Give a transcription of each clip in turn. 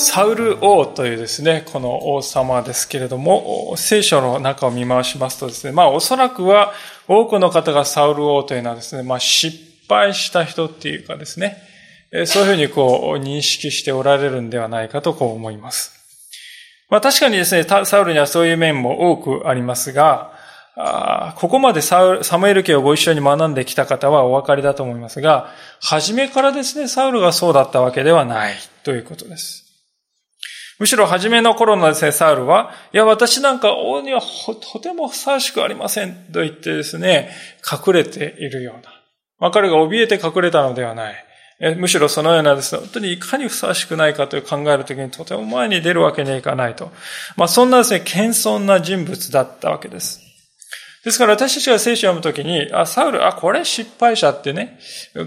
サウル王というですね、この王様ですけれども、聖書の中を見回しますとですね、まあおそらくは多くの方がサウル王というのはですね、まあ失敗した人っていうかですね、そういうふうにこう認識しておられるんではないかとこう思います。まあ確かにですね、サウルにはそういう面も多くありますが、ここまでサムエル家をご一緒に学んできた方はお分かりだと思いますが、初めからですね、サウルがそうだったわけではないということです。むしろ初めの頃のですね、サウルは、いや、私なんか王にはとてもふさわしくありませんと言ってですね、隠れているような。まあ、彼が怯えて隠れたのではない。むしろそのようなですね、本当にいかにふさわしくないかという考えるときにとても前に出るわけにはいかないと。まあ、そんなですね、謙遜な人物だったわけです。ですから私たちが聖書を読むときに、あ、サウル、あ、これ失敗者ってね、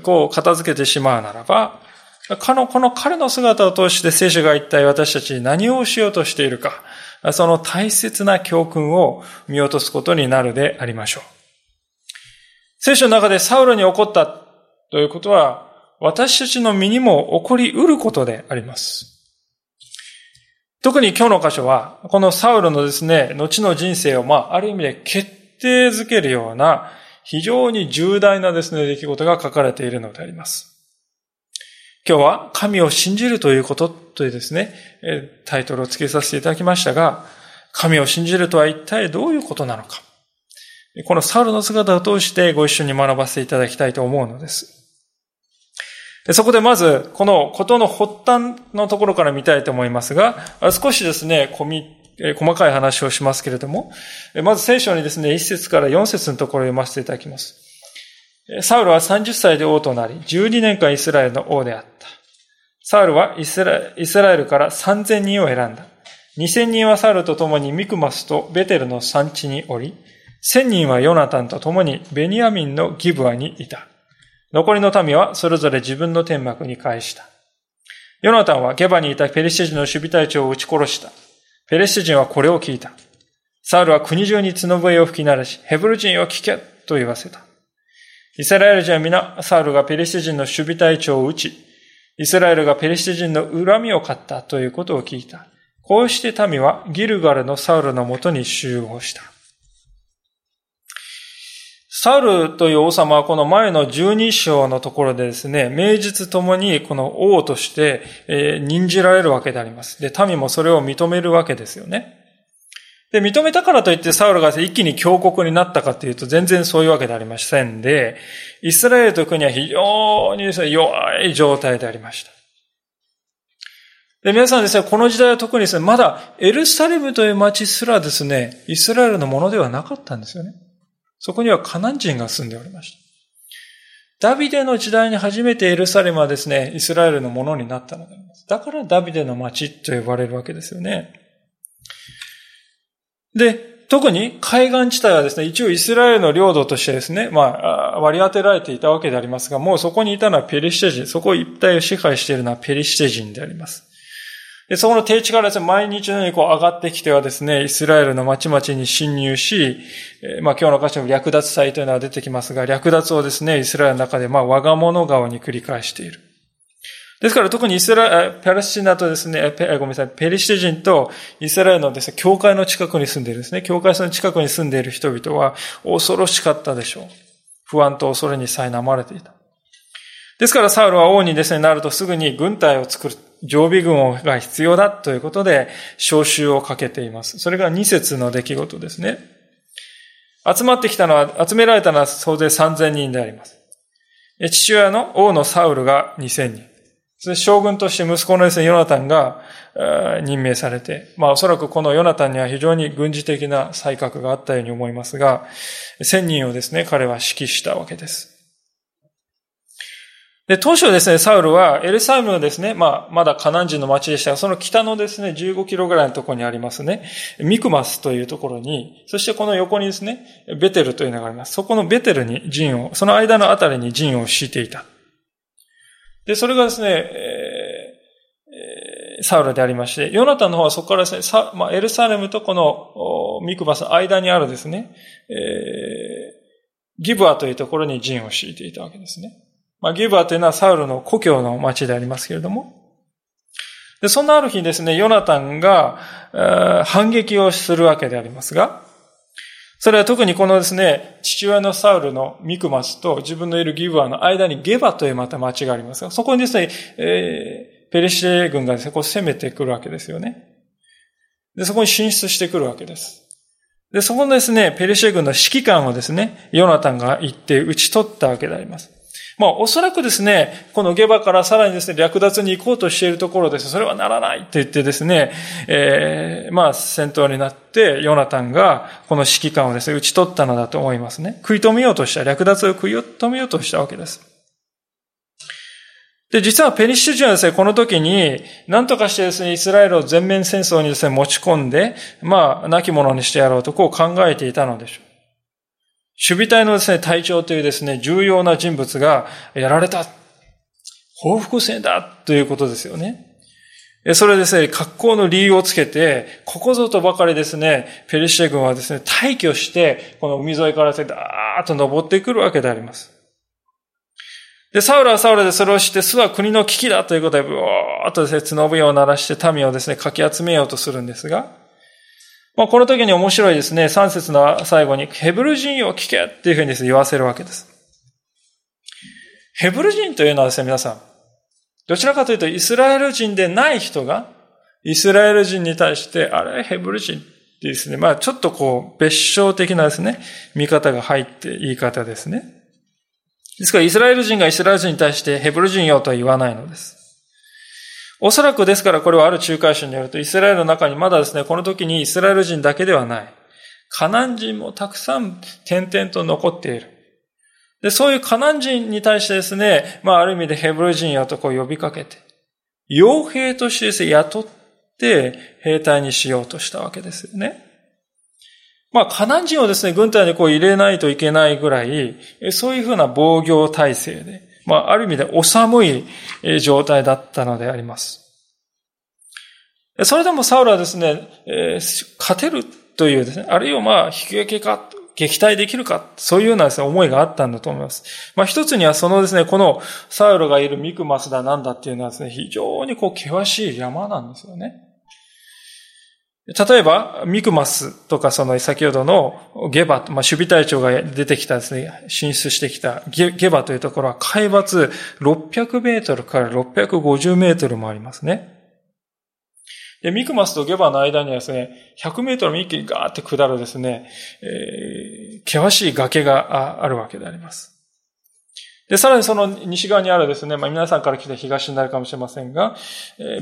こう片付けてしまうならば、この、この彼の姿を通して聖書が一体私たちに何をしようとしているか、その大切な教訓を見落とすことになるでありましょう。聖書の中でサウルに起こったということは、私たちの身にも起こり得ることであります。特に今日の箇所は、このサウルのですね、後の人生を、まあ、ある意味で決定づけるような、非常に重大なですね、出来事が書かれているのであります。今日は神を信じるということというですね、タイトルを付けさせていただきましたが、神を信じるとは一体どういうことなのか。このサウルの姿を通してご一緒に学ばせていただきたいと思うのです。そこでまず、このことの発端のところから見たいと思いますが、少しですね、細かい話をしますけれども、まず聖書にですね、1節から4節のところを読ませていただきます。サウルは30歳で王となり、12年間イスラエルの王であった。サウルはイスラエルから3000人を選んだ。2000人はサウルと共にミクマスとベテルの産地におり、1000人はヨナタンと共にベニヤミンのギブアにいた。残りの民はそれぞれ自分の天幕に返した。ヨナタンはゲバにいたペリシテ人の守備隊長を撃ち殺した。ペリシテ人はこれを聞いた。サウルは国中に角笛を吹き鳴らし、ヘブル人を聞けと言わせた。イスラエル人は皆、サウルがペリシテ人の守備隊長を撃ち、イスラエルがペリシテ人の恨みを買ったということを聞いた。こうして民はギルガルのサウルのもとに集合した。サウルという王様はこの前の十二章のところでですね、名実ともにこの王として、え任じられるわけであります。で、民もそれを認めるわけですよね。で、認めたからといってサウルが一気に強国になったかというと全然そういうわけでありませんで、イスラエルという国は非常にですね、弱い状態でありました。で、皆さんですね、この時代は特にですね、まだエルサレムという町すらですね、イスラエルのものではなかったんですよね。そこにはカナン人が住んでおりました。ダビデの時代に初めてエルサレムはですね、イスラエルのものになったのであります。だからダビデの町と呼ばれるわけですよね。で、特に海岸地帯はですね、一応イスラエルの領土としてですね、まあ、割り当てられていたわけでありますが、もうそこにいたのはペリシテ人、そこ一帯を支配しているのはペリシテ人であります。で、そこの低地からですね、毎日のようにこう上がってきてはですね、イスラエルの町々に侵入し、まあ今日の箇所に略奪祭というのは出てきますが、略奪をですね、イスラエルの中でまあ我が物顔に繰り返している。ですから特にイスラエル、パレスチナとですね、ごめんなさい、ペリシテ人とイスラエルのですね、教会の近くに住んでいるんですね、教会の近くに住んでいる人々は恐ろしかったでしょう。不安と恐れに苛まれていた。ですからサウルは王にですね、なるとすぐに軍隊を作る。常備軍が必要だということで、召集をかけています。それが2節の出来事ですね。集まってきたのは、集められたのは総勢3000人であります。父親の王のサウルが2000人。そして将軍として息子のですね、ヨナタンが任命されて、まあおそらくこのヨナタンには非常に軍事的な才覚があったように思いますが、千人をですね、彼は指揮したわけです。で、当初ですね、サウルはエルサレムのですね、まあ、まだカナン人の町でしたが、その北のですね、15キロぐらいのところにありますね、ミクマスというところに、そしてこの横にですね、ベテルというのがあります。そこのベテルに陣を、その間のあたりに陣を敷いていた。で、それがですね、えー、サウルでありまして、ヨナタンの方はそこからですね、さまあ、エルサレムとこのミクマスの間にあるですね、えー、ギブアというところに陣を敷いていたわけですね。まあ、ギブアというのはサウルの故郷の町でありますけれども、でそんなある日ですね、ヨナタンが、反撃をするわけでありますが、それは特にこのですね、父親のサウルのミクマスと自分のいるギブアの間にゲバというまた町がありますが、そこにですね、えー、ペレシエ軍がですね、こう攻めてくるわけですよね。で、そこに進出してくるわけです。で、そこのですね、ペレシエ軍の指揮官をですね、ヨナタンが行って打ち取ったわけであります。まあ、おそらくですね、このゲバからさらにですね、略奪に行こうとしているところです。それはならないって言ってですね、えー、まあ、戦闘になって、ヨナタンがこの指揮官をですね、打ち取ったのだと思いますね。食い止めようとした、略奪を食い止めようとしたわけです。で、実はペリシュ人はですね、この時に、何とかしてですね、イスラエルを全面戦争にですね、持ち込んで、まあ、亡き者にしてやろうとこう考えていたのでしょう。守備隊のですね、隊長というですね、重要な人物がやられた。報復戦だということですよね。それですね、格好の理由をつけて、ここぞとばかりですね、ペリシェ軍はですね、退去して、この海沿いからですねダーッと登ってくるわけであります。で、サウルはサウルでそれをして、巣は国の危機だということで、ブーッとですね、角笛を鳴らして民をですね、かき集めようとするんですが、まあ、この時に面白いですね、3節の最後に、ヘブル人を聞けっていうふうにです、ね、言わせるわけです。ヘブル人というのはですね、皆さん、どちらかというと、イスラエル人でない人が、イスラエル人に対して、あれ、ヘブル人ってですね、まあ、ちょっとこう、別称的なですね、見方が入って言い方ですね。ですから、イスラエル人がイスラエル人に対してヘブル人よとは言わないのです。おそらくですからこれはある仲介者によると、イスラエルの中にまだですね、この時にイスラエル人だけではない。カナン人もたくさん点々と残っている。で、そういうカナン人に対してですね、まあある意味でヘブル人やとこう呼びかけて、傭兵としてですね、雇って兵隊にしようとしたわけですよね。まあ、カナン人をですね、軍隊にこう入れないといけないぐらい、そういうふうな防御体制で、まあ、ある意味でお寒い状態だったのであります。それでもサウルはですね、え、勝てるというですね、あるいはまあ、引き分けか、撃退できるか、そういうようなですね、思いがあったんだと思います。まあ一つにはそのですね、このサウルがいるミクマスだなんだっていうのはですね、非常にこう険しい山なんですよね。例えば、ミクマスとかその先ほどのゲバ、まあ、守備隊長が出てきたですね、進出してきたゲバというところは海抜600メートルから650メートルもありますね。で、ミクマスとゲバの間にはですね、100メートルも一気にガーって下るですね、えー、険しい崖があるわけであります。で、さらにその西側にあるですね、まあ皆さんから来て東になるかもしれませんが、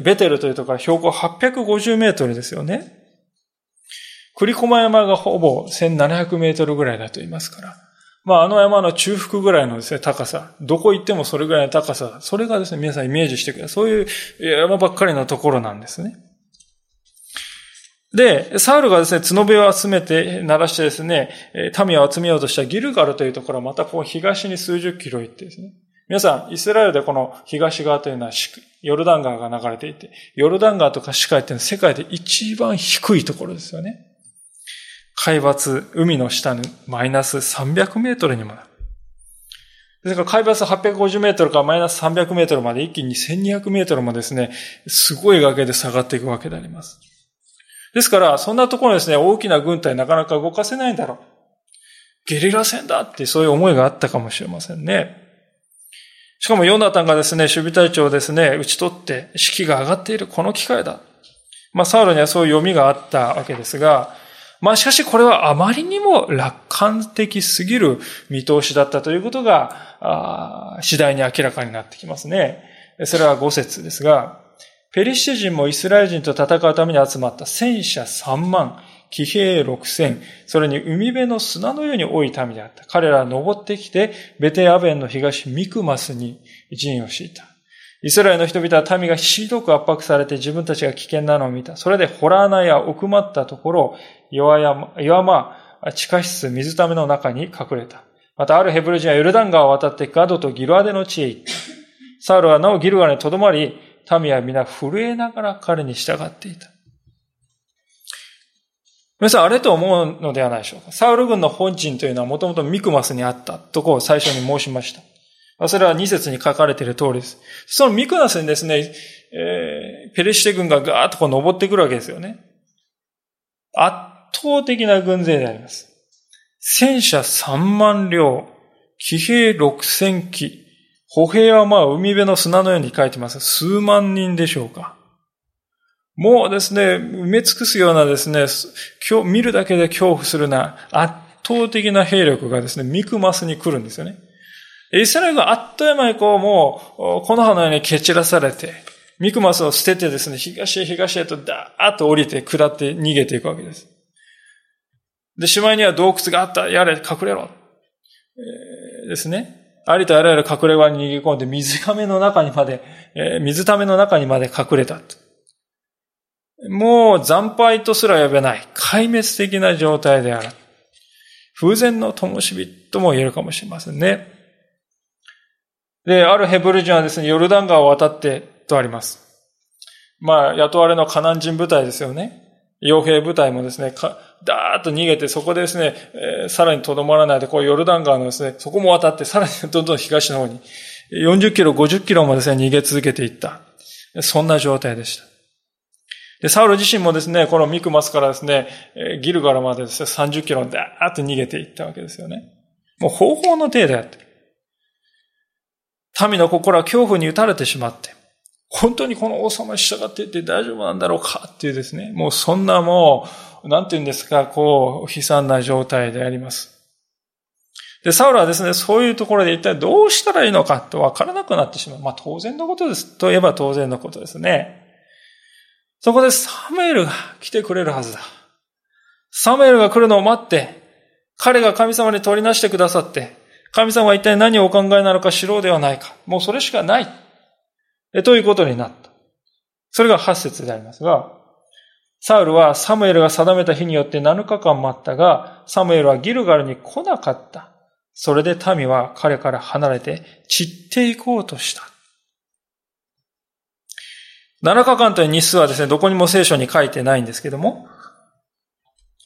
ベテルというところは標高850メートルですよね。栗駒山がほぼ1700メートルぐらいだと言いますから。まああの山の中腹ぐらいのですね、高さ。どこ行ってもそれぐらいの高さ。それがですね、皆さんイメージしてください。そういう山ばっかりのところなんですね。で、サウルがですね、角笛を集めて、鳴らしてですね、民を集めようとしたギルガルというところはまたこう東に数十キロ行ってですね。皆さん、イスラエルでこの東側というのはヨルダン川が流れていて、ヨルダン川とかシカイっていうのは世界で一番低いところですよね。海抜、海の下にマイナス300メートルにもなる。ですから海抜850メートルからマイナス300メートルまで一気に1200メートルもですね、すごい崖で下がっていくわけであります。ですから、そんなところですね、大きな軍隊なかなか動かせないんだろう。ゲリラ戦だってそういう思いがあったかもしれませんね。しかもヨナタンがですね、守備隊長をですね、打ち取って士気が上がっているこの機会だ。まあ、サウルにはそういう読みがあったわけですが、まあしかしこれはあまりにも楽観的すぎる見通しだったということが、次第に明らかになってきますね。それは5節ですが、ペリシテ人もイスラエル人と戦うために集まった戦車3万、騎兵6千、それに海辺の砂のように多い民であった。彼らは登ってきて、ベテアベンの東ミクマスに陣を敷いた。イスラエルの人々は民がひどく圧迫されて自分たちが危険なのを見た。それでホラー穴や奥まったところ、岩山、岩間、地下室、水ための中に隠れた。またあるヘブル人はヨルダン川を渡ってガドとギルアデの地へ行った。サウルはなおギルガにとどまり、民は皆震えながら彼に従っていた。皆さん、あれと思うのではないでしょうか。サウル軍の本陣というのはもともとミクマスにあったとこを最初に申しました。それは2節に書かれている通りです。そのミクマスにですね、えー、ペレシテ軍がガーッとこう登ってくるわけですよね。圧倒的な軍勢であります。戦車3万両、騎兵6千機、歩兵はまあ海辺の砂のように書いてます。数万人でしょうか。もうですね、埋め尽くすようなですね、今日見るだけで恐怖するな、圧倒的な兵力がですね、ミクマスに来るんですよね。イスラエルがあっという間にこう、もう、この葉のように蹴散らされて、ミクマスを捨ててですね、東へ東へとダーッと降りて、下って逃げていくわけです。で、しまいには洞窟があった、やれ、隠れろ。えー、ですね。ありとあらゆる隠れ場に逃げ込んで、水ための中にまで、えー、水ための中にまで隠れた。もう惨敗とすら呼べない、壊滅的な状態である。風前の灯火とも言えるかもしれませんね。で、あるヘブル人はですね、ヨルダン川を渡ってとあります。まあ、雇われのカナン人部隊ですよね。傭兵部隊もですね、ダーッと逃げて、そこでですね、えー、さらにとどまらないで、こう、ヨルダン川のですね、そこも渡って、さらにどんどん東の方に、40キロ、50キロもですね、逃げ続けていった。そんな状態でした。で、サウル自身もですね、このミクマスからですね、ギルガラまでですね、30キロダーッと逃げていったわけですよね。もう方法の手であって。民の心は恐怖に打たれてしまって、本当にこの王様に従っていて大丈夫なんだろうかっていうですね、もうそんなもう、なんて言うんですか、こう、悲惨な状態であります。で、サウルはですね、そういうところで一体どうしたらいいのかとわからなくなってしまう。まあ当然のことです。といえば当然のことですね。そこでサムエルが来てくれるはずだ。サムエルが来るのを待って、彼が神様に取りなしてくださって、神様は一体何をお考えなのか知ろうではないか。もうそれしかない。ということになった。それが8節でありますが、サウルはサムエルが定めた日によって7日間待ったが、サムエルはギルガルに来なかった。それで民は彼から離れて散っていこうとした。7日間という日数はですね、どこにも聖書に書いてないんですけども、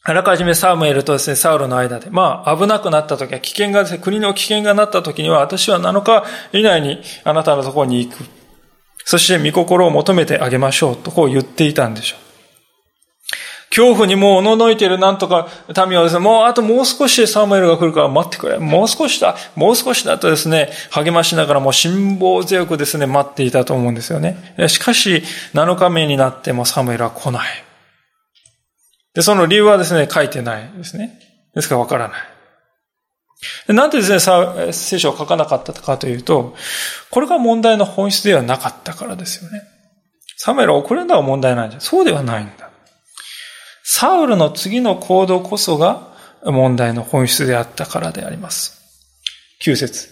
あらかじめサムエルとですね、サウルの間で、まあ、危なくなった時は、危険がですね、国の危険がなった時には、私は7日以内にあなたのところに行く。そして御心を求めてあげましょうとこう言っていたんでしょう。恐怖にもうおののいているなんとか民はですね、もうあともう少しでサムエルが来るから待ってくれ。もう少しだ。もう少しだとですね、励ましながらもう辛抱強くですね、待っていたと思うんですよね。しかし、7日目になってもサムエルは来ない。で、その理由はですね、書いてないですね。ですからわからない。なんでですね、聖書を書かなかったかというと、これが問題の本質ではなかったからですよね。サムエルは遅れるのが問題なんじゃ。そうではないんだ。サウルの次の行動こそが問題の本質であったからであります。9節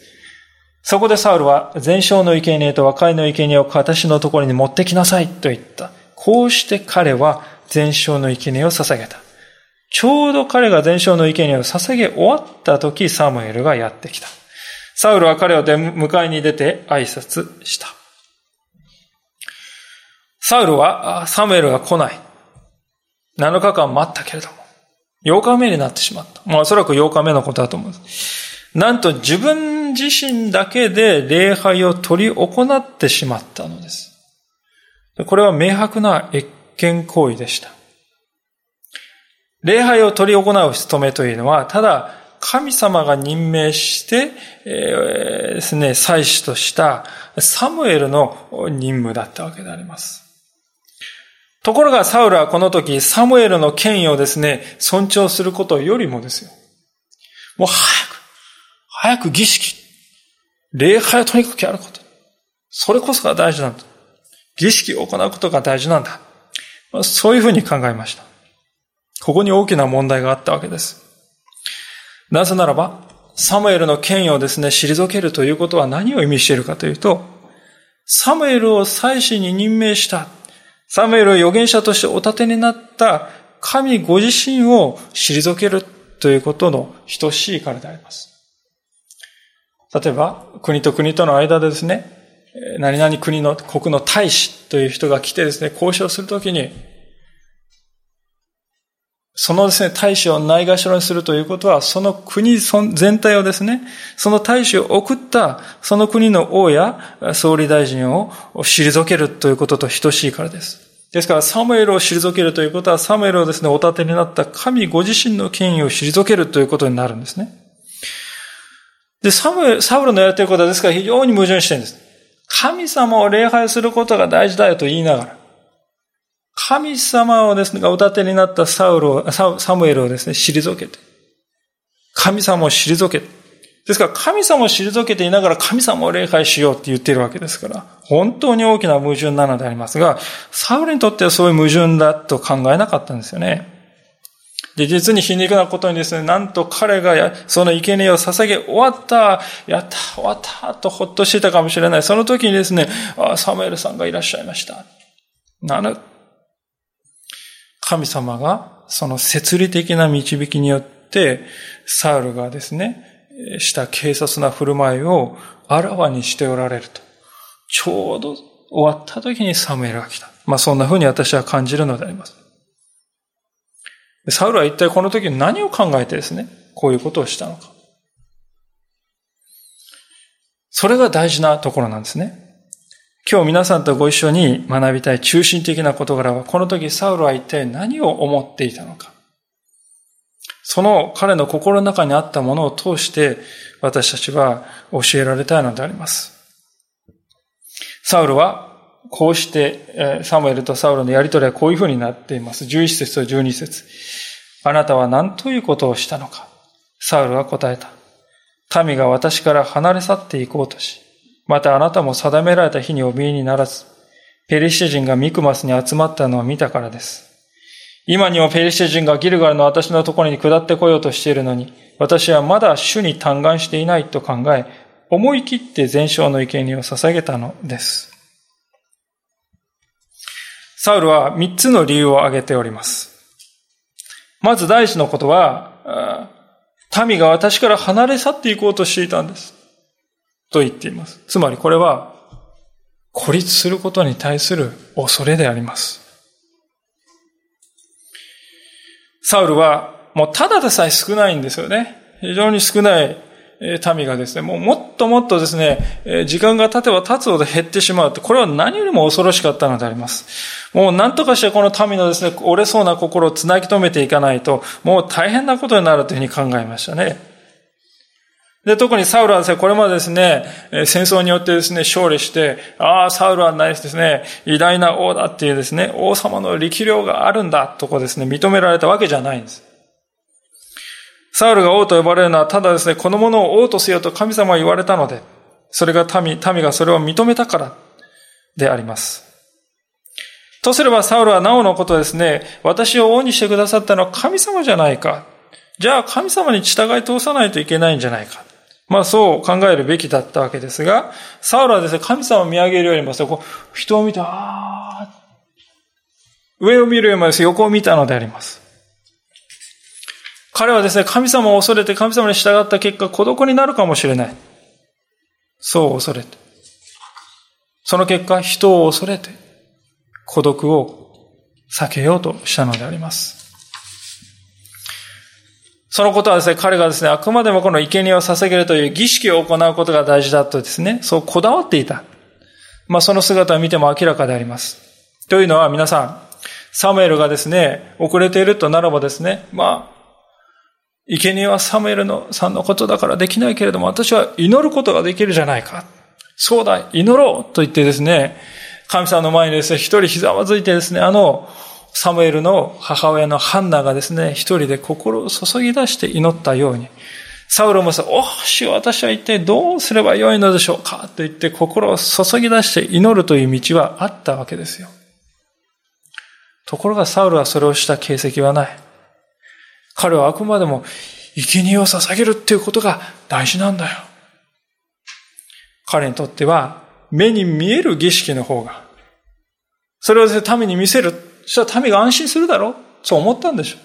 そこでサウルは、全焼の生贄と和解の生贄を私のところに持ってきなさいと言った。こうして彼は全焼の生贄を捧げた。ちょうど彼が全焼の生贄を捧げ終わった時、サムエルがやってきた。サウルは彼を迎えに出て挨拶した。サウルはサムエルが来ない。7日間待ったけれども、8日目になってしまった。まあおそらく8日目のことだと思います。なんと自分自身だけで礼拝を取り行ってしまったのです。これは明白な越権行為でした。礼拝を取り行う務めというのは、ただ神様が任命して、えー、ですね、祭司としたサムエルの任務だったわけであります。ところがサウルはこの時、サムエルの権威をですね、尊重することよりもですよ。もう早く、早く儀式、礼拝をとにかくやること。それこそが大事なんだ。儀式を行うことが大事なんだ。そういうふうに考えました。ここに大きな問題があったわけです。なぜならば、サムエルの権威をですね、退けるということは何を意味しているかというと、サムエルを祭司に任命した。サムエルを預言者としてお立てになった神ご自身を退けるということの等しいからであります。例えば、国と国との間でですね、何々国の国の大使という人が来てですね、交渉するときに、そのですね、大使をないがしろにするということは、その国全体をですね、その大使を送った、その国の王や総理大臣を退けるということと等しいからです。ですから、サムエルを退けるということは、サムエルをですね、お立てになった神ご自身の権威を退けるということになるんですね。で、サムエル、サウルのやってることはですから非常に矛盾してるんです。神様を礼拝することが大事だよと言いながら、神様をですね、がお立てになったサウルを、サムエルをですね、退けて、神様を退けて、ですから神様を退けていながら神様を礼拝しようって言っているわけですから、本当に大きな矛盾なのでありますが、サウルにとってはそういう矛盾だと考えなかったんですよね。で、実に皮肉なことにですね、なんと彼がその生贄を捧げ終わった、やった、終わった、とほっとしていたかもしれない。その時にですね、あサムエルさんがいらっしゃいました。なる。神様がその摂理的な導きによって、サウルがですね、した軽率な振る舞いをあらわにしておられると。ちょうど終わった時にサムエルが来た。まあそんな風に私は感じるのであります。サウルは一体この時に何を考えてですね、こういうことをしたのか。それが大事なところなんですね。今日皆さんとご一緒に学びたい中心的な事柄は、この時サウルは一体何を思っていたのか。その彼の心の中にあったものを通して私たちは教えられたいのであります。サウルはこうして、サムエルとサウルのやりとりはこういうふうになっています。11節と12節あなたは何ということをしたのかサウルは答えた。神が私から離れ去っていこうとし、またあなたも定められた日にお見えにならず、ペリシテ人がミクマスに集まったのを見たからです。今にもペリシテ人がギルガルの私のところに下ってこようとしているのに、私はまだ主に嘆願していないと考え、思い切って全焼の生贄を捧げたのです。サウルは三つの理由を挙げております。まず第一のことは、民が私から離れ去っていこうとしていたんです。と言っています。つまりこれは、孤立することに対する恐れであります。サウルはもうただでさえ少ないんですよね。非常に少ない民がですね、もうもっともっとですね、時間が経てば経つほど減ってしまうと、これは何よりも恐ろしかったのであります。もう何とかしてこの民のですね、折れそうな心をつなぎ止めていかないと、もう大変なことになるというふうに考えましたね。で、特にサウルはですね、これまでですね、戦争によってですね、勝利して、ああ、サウルはないですね、偉大な王だっていうですね、王様の力量があるんだとこですね、認められたわけじゃないんです。サウルが王と呼ばれるのは、ただですね、この者を王とせよと神様は言われたので、それが民、民がそれを認めたからであります。とすればサウルはなおのことですね、私を王にしてくださったのは神様じゃないか。じゃあ神様に従い通さないといけないんじゃないか。まあそう考えるべきだったわけですが、サウルはですね、神様を見上げるよりも、こ人を見て、ああ上を見るよりも、横を見たのであります。彼はですね、神様を恐れて神様に従った結果、孤独になるかもしれない。そう恐れて。その結果、人を恐れて、孤独を避けようとしたのであります。そのことはですね、彼がですね、あくまでもこの生贄を捧げるという儀式を行うことが大事だとですね、そうこだわっていた。まあその姿を見ても明らかであります。というのは皆さん、サムエルがですね、遅れているとならばですね、まあ、生贄はサムエルのさんのことだからできないけれども、私は祈ることができるじゃないか。そうだ、祈ろうと言ってですね、神様の前にですね、一人ひざまずいてですね、あの、サムエルの母親のハンナがですね、一人で心を注ぎ出して祈ったように、サウロもさ、おし、私は一体どうすればよいのでしょうか？と言って心を注ぎ出して祈るという道はあったわけですよ。ところがサウルはそれをした形跡はない。彼はあくまでも生贄を捧げるっていうことが大事なんだよ。彼にとっては、目に見える儀式の方が、それをですね、民に見せる。そしたら民が安心するだろ？うそう思ったんでしょう。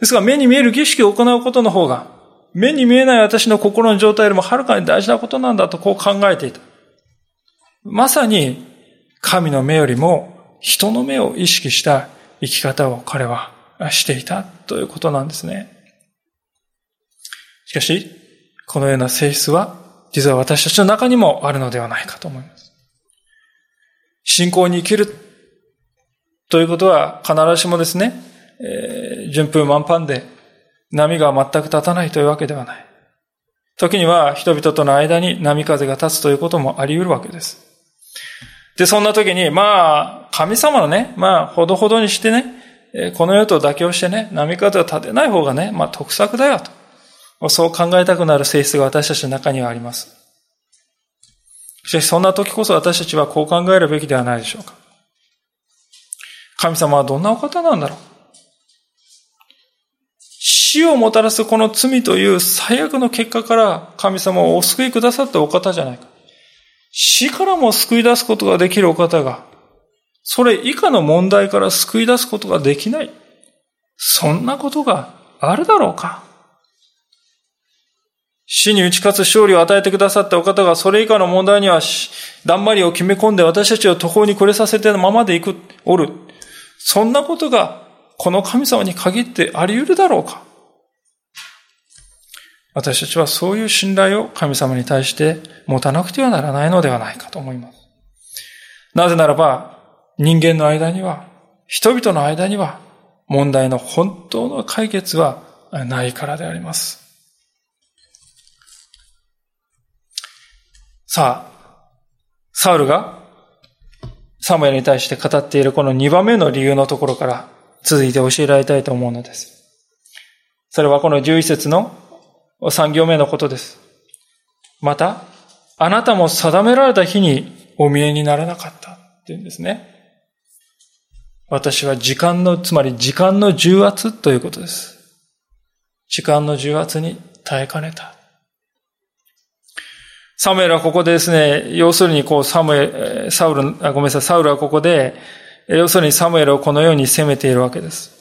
ですが、目に見える儀式を行うことの方が、目に見えない私の心の状態よりもはるかに大事なことなんだとこう考えていた。まさに、神の目よりも人の目を意識した生き方を彼はしていたということなんですね。しかし、このような性質は、実は私たちの中にもあるのではないかと思います。信仰に生きるということは必ずしもですね、えー、順風満帆で波が全く立たないというわけではない。時には人々との間に波風が立つということもあり得るわけです。で、そんな時に、まあ、神様のね、まあ、ほどほどにしてね、この世と妥協してね、波風を立てない方がね、まあ、得策だよと。そう考えたくなる性質が私たちの中にはあります。しかし、そんな時こそ私たちはこう考えるべきではないでしょうか。神様はどんなお方なんだろう死をもたらすこの罪という最悪の結果から神様をお救いくださったお方じゃないか。死からも救い出すことができるお方が、それ以下の問題から救い出すことができない。そんなことがあるだろうか死に打ち勝つ勝利を与えてくださったお方が、それ以下の問題には、だんまりを決め込んで私たちを途方に暮れさせてのままでいく、おる。そんなことが、この神様に限ってあり得るだろうか？私たちはそういう信頼を神様に対して持たなくてはならないのではないかと思います。なぜならば、人間の間には、人々の間には、問題の本当の解決はないからであります。さあ、サウルがサムエルに対して語っているこの2番目の理由のところから続いて教えられたいと思うのです。それはこの11節の3行目のことです。また、あなたも定められた日にお見えにならなかったって言うんですね。私は時間の、つまり時間の重圧ということです。時間の重圧に耐えかねた。サムエルはここでですね、要するにこうサムエル、サウル、ごめんなさい、サウルはここで、要するにサムエルをこのように責めているわけです。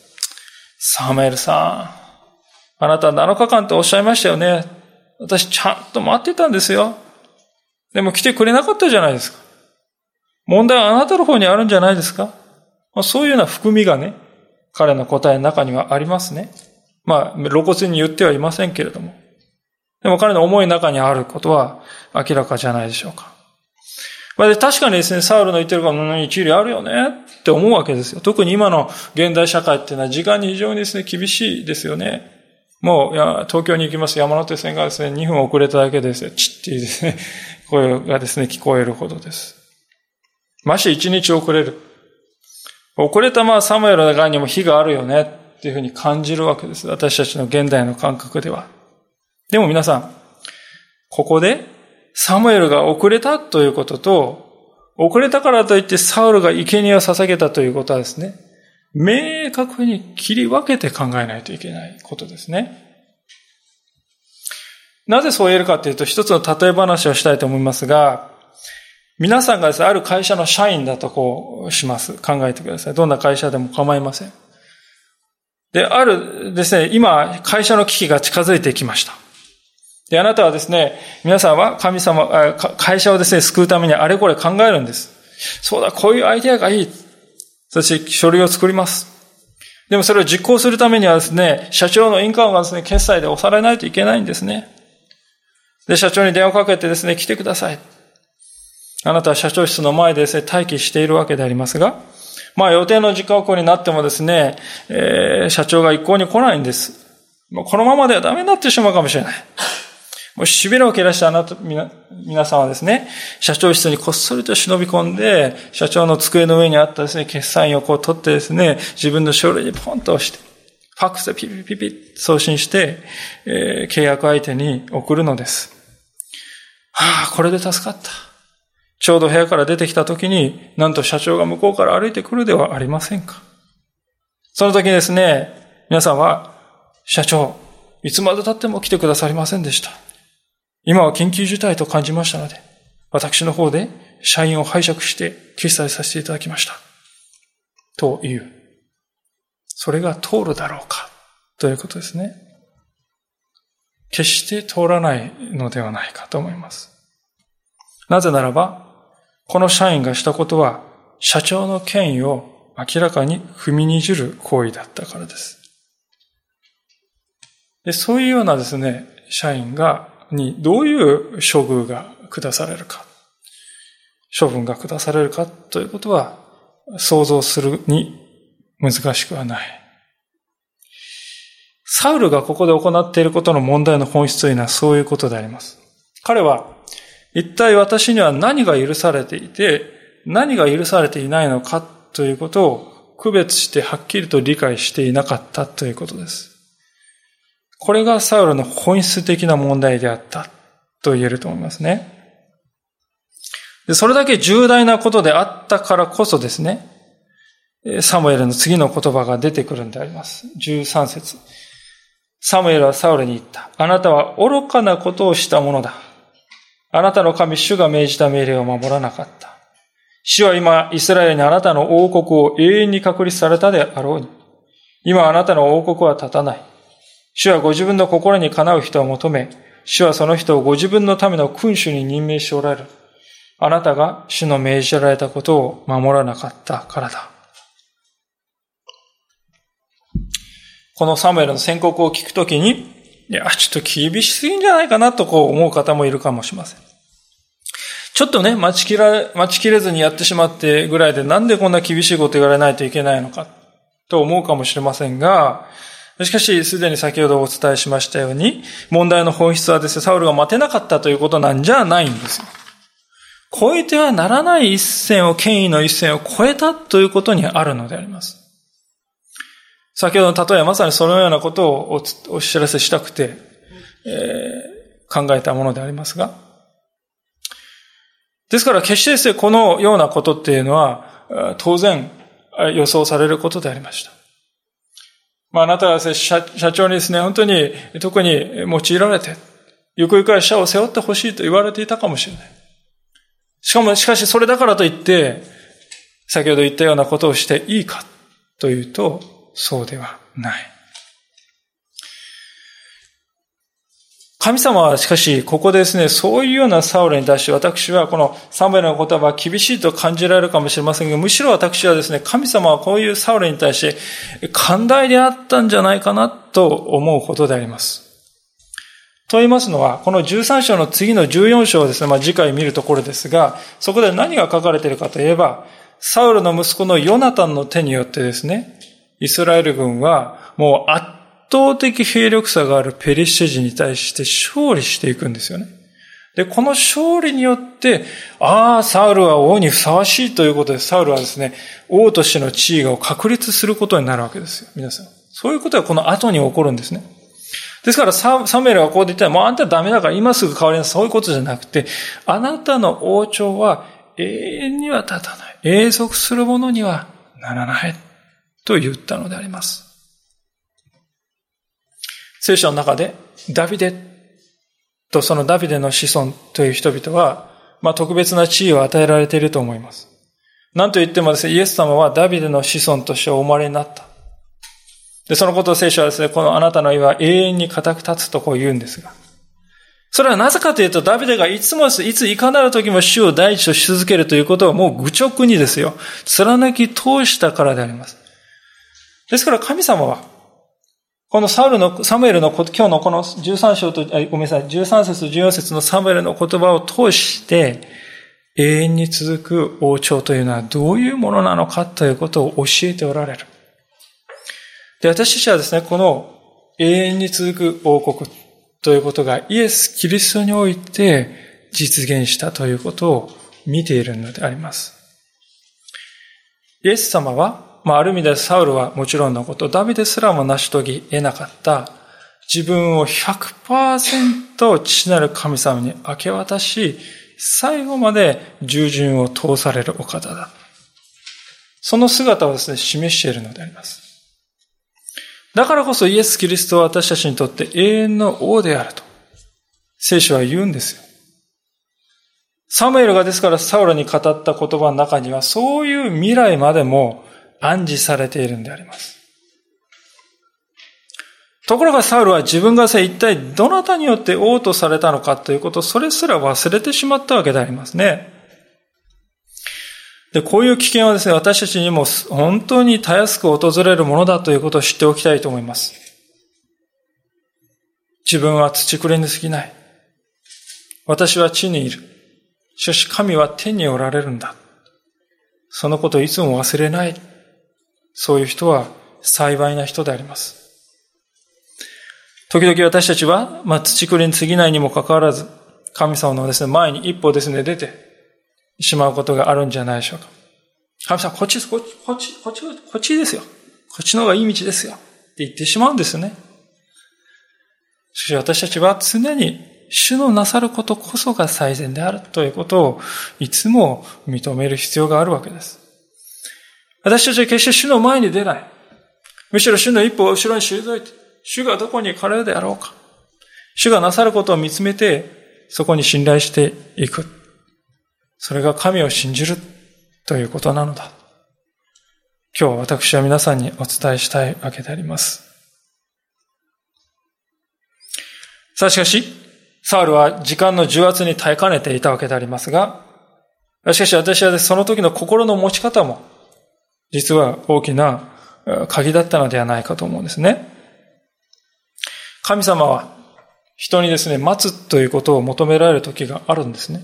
サムエルさん、あなた7日間っておっしゃいましたよね。私ちゃんと待ってたんですよ。でも来てくれなかったじゃないですか。問題はあなたの方にあるんじゃないですかそういうような含みがね、彼の答えの中にはありますね。まあ、露骨に言ってはいませんけれども。でも彼の思いの中にあることは明らかじゃないでしょうか。まあ、確かにですね、サウルの言ってることの一理あるよねって思うわけですよ。特に今の現代社会っていうのは時間に非常にですね、厳しいですよね。もう、や東京に行きます山手線がですね、2分遅れただけですよ。チッていうですね、声がですね、聞こえるほどです。まし1日遅れる。遅れたまあサムエルの中にも火があるよねっていうふうに感じるわけです。私たちの現代の感覚では。でも皆さん、ここでサムエルが遅れたということと、遅れたからといってサウルが生贄を捧げたということはですね、明確に切り分けて考えないといけないことですね。なぜそう言えるかというと、一つの例え話をしたいと思いますが、皆さんがですね、ある会社の社員だとこうします。考えてください。どんな会社でも構いません。で、あるですね、今、会社の危機が近づいてきました。で、あなたはですね、皆さんは神様、会社をですね、救うためにあれこれ考えるんです。そうだ、こういうアイデアがいい。そして書類を作ります。でもそれを実行するためにはですね、社長の印鑑がですね、決済で押されないといけないんですね。で、社長に電話をかけてですね、来てください。あなたは社長室の前でですね、待機しているわけでありますが、まあ予定の時間になってもですね、えー、社長が一向に来ないんです。このままではダメになってしまうかもしれない。もうしびれを切らしたあなた、皆さんはですね、社長室にこっそりと忍び込んで、社長の机の上にあったですね、決済員をこう取ってですね、自分の書類にポンと押して、ファックスでピピピピ送信して、えー、契約相手に送るのです。はあ、これで助かった。ちょうど部屋から出てきた時に、なんと社長が向こうから歩いてくるではありませんか。その時ですね、皆さんは、社長、いつまで経っても来てくださりませんでした。今は緊急事態と感じましたので、私の方で社員を拝借して決済させていただきました。という。それが通るだろうかということですね。決して通らないのではないかと思います。なぜならば、この社員がしたことは、社長の権威を明らかに踏みにじる行為だったからです。でそういうようなですね、社員が、にどういう処遇が下されるか、処分が下されるかということは、想像するに難しくはない。サウルがここで行っていることの問題の本質というのはそういうことであります。彼は、一体私には何が許されていて、何が許されていないのかということを区別してはっきりと理解していなかったということです。これがサウルの本質的な問題であったと言えると思いますね。でそれだけ重大なことであったからこそですね、サムエルの次の言葉が出てくるんであります。13節サムエルはサウルに言った。あなたは愚かなことをしたものだ。あなたの神主が命じた命令を守らなかった。主は今、イスラエルにあなたの王国を永遠に確立されたであろうに。今あなたの王国は立たない。主はご自分の心にかなう人を求め、主はその人をご自分のための君主に任命しておられる。あなたが主の命じられたことを守らなかったからだ。このサムエルの宣告を聞くときに、いや、ちょっと厳しすぎんじゃないかなとこう思う方もいるかもしれません。ちょっとね、待ちきら、待ちきれずにやってしまってぐらいでなんでこんな厳しいこと言われないといけないのかと思うかもしれませんが、しかし、すでに先ほどお伝えしましたように、問題の本質はですね、サウルが待てなかったということなんじゃないんですよ。超えてはならない一線を、権威の一線を超えたということにあるのであります。先ほどの例えはまさにそのようなことをお知らせしたくて、えー、考えたものでありますが。ですから決してですね、このようなことっていうのは、当然予想されることでありました。まあ、あなたは、社社長にですね、本当に特に用いられて、ゆくゆくは社を背負ってほしいと言われていたかもしれない。しかも、しかしそれだからといって、先ほど言ったようなことをしていいかというと、そうではない。神様はしかし、ここでですね、そういうようなサウルに対して、私はこのサムエルの言葉は厳しいと感じられるかもしれませんが、むしろ私はですね、神様はこういうサウルに対して、寛大であったんじゃないかなと思うことであります。と言いますのは、この13章の次の14章をですね、まあ、次回見るところですが、そこで何が書かれているかといえば、サウルの息子のヨナタンの手によってですね、イスラエル軍はもう圧倒的兵力差があるペリシテ人に対して勝利していくんですよね。で、この勝利によって、ああ、サウルは王にふさわしいということで、サウルはですね、王としての地位を確立することになるわけですよ。皆さん。そういうことがこの後に起こるんですね。ですからサ、サムエルがこう言ったら、もうあんたダメだから今すぐ変わりなさい。そういうことじゃなくて、あなたの王朝は永遠には立たない。永続するものにはならない。と言ったのであります。聖書の中で、ダビデとそのダビデの子孫という人々は、まあ、特別な地位を与えられていると思います。何と言ってもですね、イエス様はダビデの子孫としてお生まれになった。で、そのことを聖書はですね、このあなたの意は永遠に固く立つとこう言うんですが。それはなぜかというと、ダビデがいつも、いついかなる時も主を第一とし続けるということはもう愚直にですよ、貫き通したからであります。ですから神様は、このサウルの、サムエルの、今日のこの13章と、ごめんなさい、13節14節のサムエルの言葉を通して、永遠に続く王朝というのはどういうものなのかということを教えておられる。で、私たちはですね、この永遠に続く王国ということがイエス・キリストにおいて実現したということを見ているのであります。イエス様は、まあ、ある意味でサウルはもちろんのこと、ダビデすらも成し遂げ得なかった自分を100%父なる神様に明け渡し、最後まで従順を通されるお方だ。その姿をですね、示しているのであります。だからこそイエス・キリストは私たちにとって永遠の王であると、聖書は言うんですよ。サムエルがですからサウロに語った言葉の中にはそういう未来までも暗示されているんであります。ところがサウルは自分がさ、一体どなたによって王とされたのかということ、それすら忘れてしまったわけでありますね。で、こういう危険はですね、私たちにも本当にたやすく訪れるものだということを知っておきたいと思います。自分は土くれに過ぎない。私は地にいる。しかし神は天におられるんだ。そのことをいつも忘れない。そういう人は幸いな人であります。時々私たちは、まあ、土くりに過ぎないにもかかわらず、神様のですね、前に一歩ですね、出てしまうことがあるんじゃないでしょうか。神様、こっちです、こっち、こっち、こっち、こっちですよ。こっちの方がいい道ですよ。って言ってしまうんですよね。しかし私たちは常に主のなさることこそが最善であるということをいつも認める必要があるわけです。私たちは決して主の前に出ない。むしろ主の一歩を後ろに退いて、主がどこに行かれるであろうか。主がなさることを見つめて、そこに信頼していく。それが神を信じるということなのだ。今日私は皆さんにお伝えしたいわけであります。さあしかし、サウルは時間の重圧に耐えかねていたわけでありますが、しかし私はその時の心の持ち方も、実は大きな鍵だったのではないかと思うんですね。神様は人にですね、待つということを求められる時があるんですね。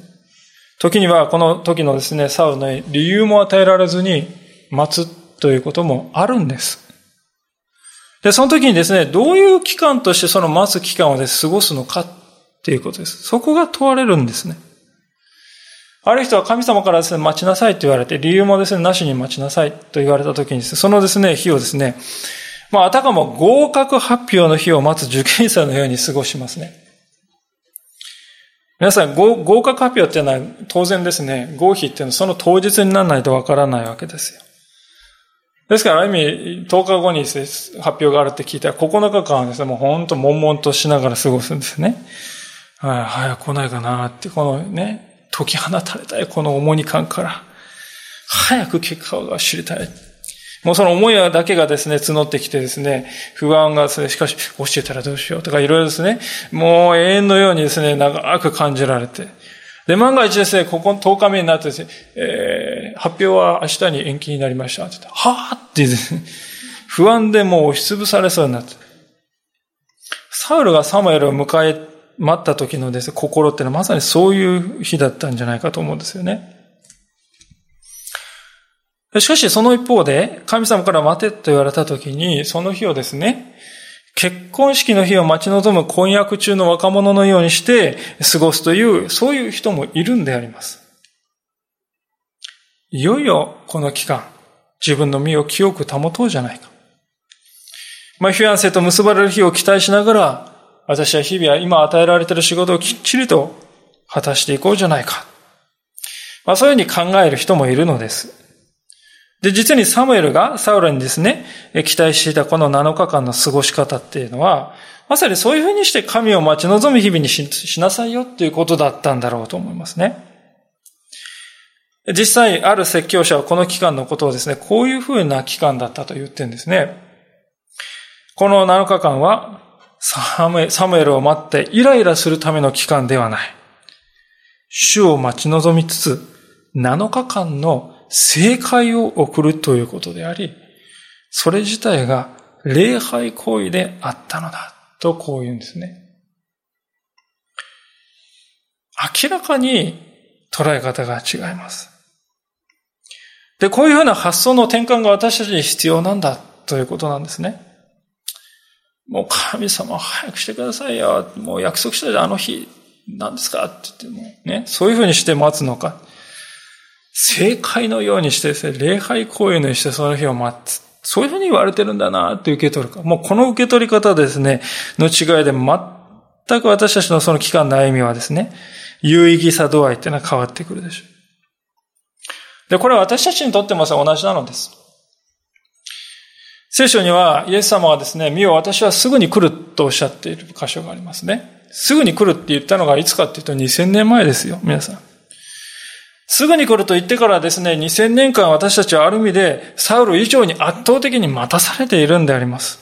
時にはこの時のですね、サウルの理由も与えられずに待つということもあるんです。で、その時にですね、どういう期間としてその待つ期間をです、過ごすのかっていうことです。そこが問われるんですね。ある人は神様からですね、待ちなさいと言われて、理由もですね、なしに待ちなさいと言われた時にですね、そのですね、日をですね、まあ、あたかも合格発表の日を待つ受験生のように過ごしますね。皆さん、合格発表っていうのは当然ですね、合否っていうのはその当日にならないとわからないわけですよ。ですから、ある意味、10日後に発表があるって聞いたら、9日間はですね、もう本当悶々としながら過ごすんですね。はい、早く来ないかなって、このね、解き放たれたい、この重荷感から、早く結果が知りたい。もうその思いだけがですね、募ってきてですね、不安がですね、しかし、教えたらどうしようとかいろいろですね、もう永遠のようにですね、長く感じられて。で、万が一ですね、ここ10日目になってですね、えー、発表は明日に延期になりましたって言って、はぁってですね、不安でもう押しつぶされそうになって。サウルがサムエルを迎え待った時のですね、心ってのはまさにそういう日だったんじゃないかと思うんですよね。しかしその一方で、神様から待てと言われた時に、その日をですね、結婚式の日を待ち望む婚約中の若者のようにして過ごすという、そういう人もいるんであります。いよいよこの期間、自分の身を清く保とうじゃないか。まあ、フィアンセと結ばれる日を期待しながら、私は日々は今与えられている仕事をきっちりと果たしていこうじゃないか。まあそういうふうに考える人もいるのです。で、実にサムエルがサウルにですね、期待していたこの7日間の過ごし方っていうのは、まさにそういうふうにして神を待ち望む日々にしなさいよっていうことだったんだろうと思いますね。実際、ある説教者はこの期間のことをですね、こういうふうな期間だったと言ってるんですね。この7日間は、サムエルを待ってイライラするための期間ではない。主を待ち望みつつ、7日間の正解を送るということであり、それ自体が礼拝行為であったのだ、とこう言うんですね。明らかに捉え方が違います。で、こういうふうな発想の転換が私たちに必要なんだということなんですね。もう神様早くしてくださいよ。もう約束したじゃん、あの日。何ですか？って言っても、ね。そういうふうにして待つのか。正解のようにしてですね、礼拝行為のようにしてその日を待つ。そういうふうに言われてるんだなって受け取るか。もうこの受け取り方ですね、の違いで全く私たちのその期間の歩みはですね、有意義さ度合いっていうのは変わってくるでしょう。で、これは私たちにとってもさ同じなのです。聖書にはイエス様はですね、見よ私はすぐに来るとおっしゃっている箇所がありますね。すぐに来るって言ったのがいつかっていうと2000年前ですよ、皆さん。すぐに来ると言ってからですね、2000年間私たちはある意味でサウル以上に圧倒的に待たされているんであります。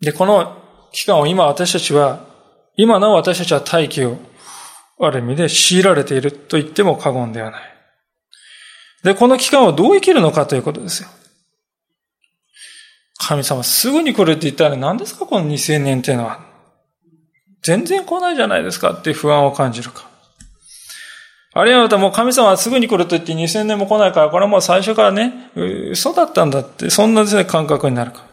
で、この期間を今私たちは、今なお私たちは待機をある意味で強いられていると言っても過言ではない。で、この期間をどう生きるのかということですよ。神様すぐに来るって言ったら何ですかこの2000年っていうのは。全然来ないじゃないですかって不安を感じるか。あるいはまたもう神様はすぐに来ると言って2000年も来ないから、これはもう最初からね、嘘だったんだって、そんなですね、感覚になるか。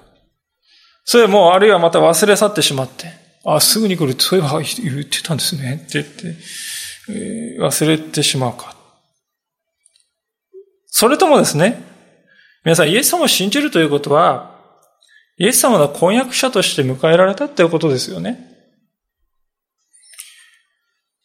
それもう、あるいはまた忘れ去ってしまって、あ、すぐに来るって、そういえば言ってたんですね、って言って、忘れてしまうか。それともですね、皆さん、イエス様を信じるということは、イエス様の婚約者として迎えられたっていうことですよね。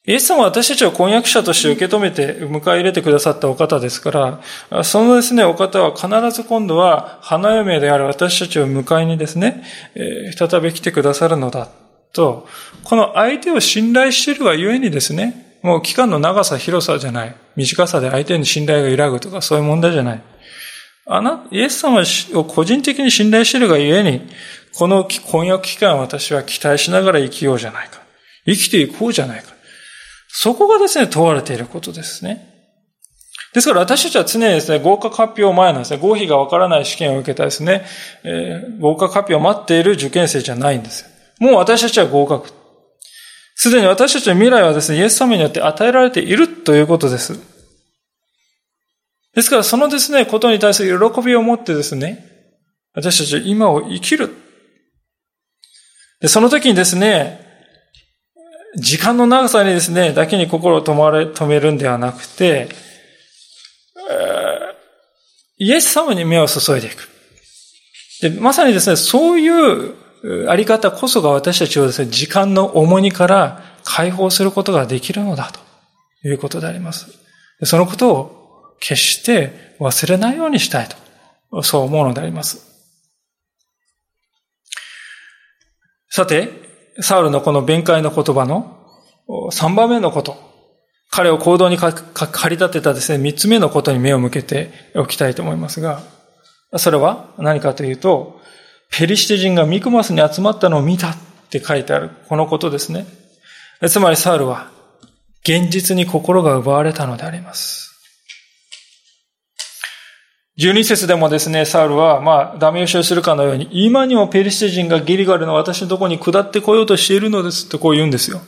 イエス様は私たちを婚約者として受け止めて迎え入れてくださったお方ですから、そのですね、お方は必ず今度は花嫁である私たちを迎えにですね、え、再び来てくださるのだと、この相手を信頼しているがゆえにですね、もう期間の長さ、広さじゃない。短さで相手に信頼が揺らぐとかそういう問題じゃない。あな、イエス様を個人的に信頼しているがゆえに、この婚約期間私は期待しながら生きようじゃないか。生きていこうじゃないか。そこがですね、問われていることですね。ですから私たちは常にですね、合格発表前のですね、合否がわからない試験を受けたですね、えー、合格発表を待っている受験生じゃないんですよ。もう私たちは合格。すでに私たちの未来はですね、イエス様によって与えられているということです。ですからそのですね、ことに対する喜びを持ってですね、私たちは今を生きる。で、その時にですね、時間の長さにですね、だけに心を止まれ、止めるんではなくて、イエス様に目を注いでいく。で、まさにですね、そういうあり方こそが私たちをですね、時間の重荷から解放することができるのだということであります。そのことを決して忘れないようにしたいと、そう思うのであります。さて、サウルのこの弁解の言葉の3番目のこと、彼を行動に駆り立てたですね、3つ目のことに目を向けておきたいと思いますが、それは何かというと、ペリシテ人がミクマスに集まったのを見たって書いてある、このことですね。つまりサウルは、現実に心が奪われたのであります。十二節でもですね、サウルは、まあ、ダメ押しをするかのように、今にもペリシテ人がギリガルの私のところに下ってこようとしているのですってこう言うんですよ。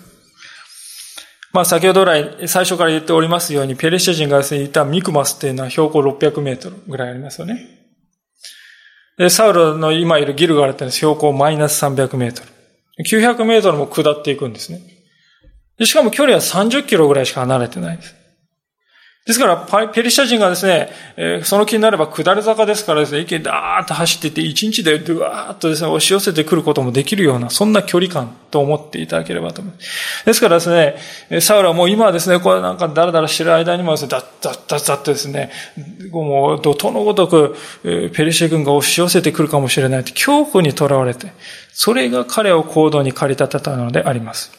まあ、先ほど来、最初から言っておりますように、ペリシテ人がですね、いたミクマスっていうのは標高600メートルぐらいありますよね。で、サウルの今いるギルガルってのは標高マイナス300メートル。900メートルも下っていくんですね。しかも距離は30キロぐらいしか離れてないです。ですから、ペリシャ人がですね、その気になれば下り坂ですからですね、一気にダーッと走っていって、一日でドワーッとですね、押し寄せてくることもできるような、そんな距離感と思っていただければと思います。ですからですね、サウルはもう今はですね、これなんかダラダラしてる間にもですね、ダッダッダッダッとですね、もう怒涛のごとく、ペリシャ軍が押し寄せてくるかもしれないと恐怖にとらわれて、それが彼を行動に駆り立てたのであります。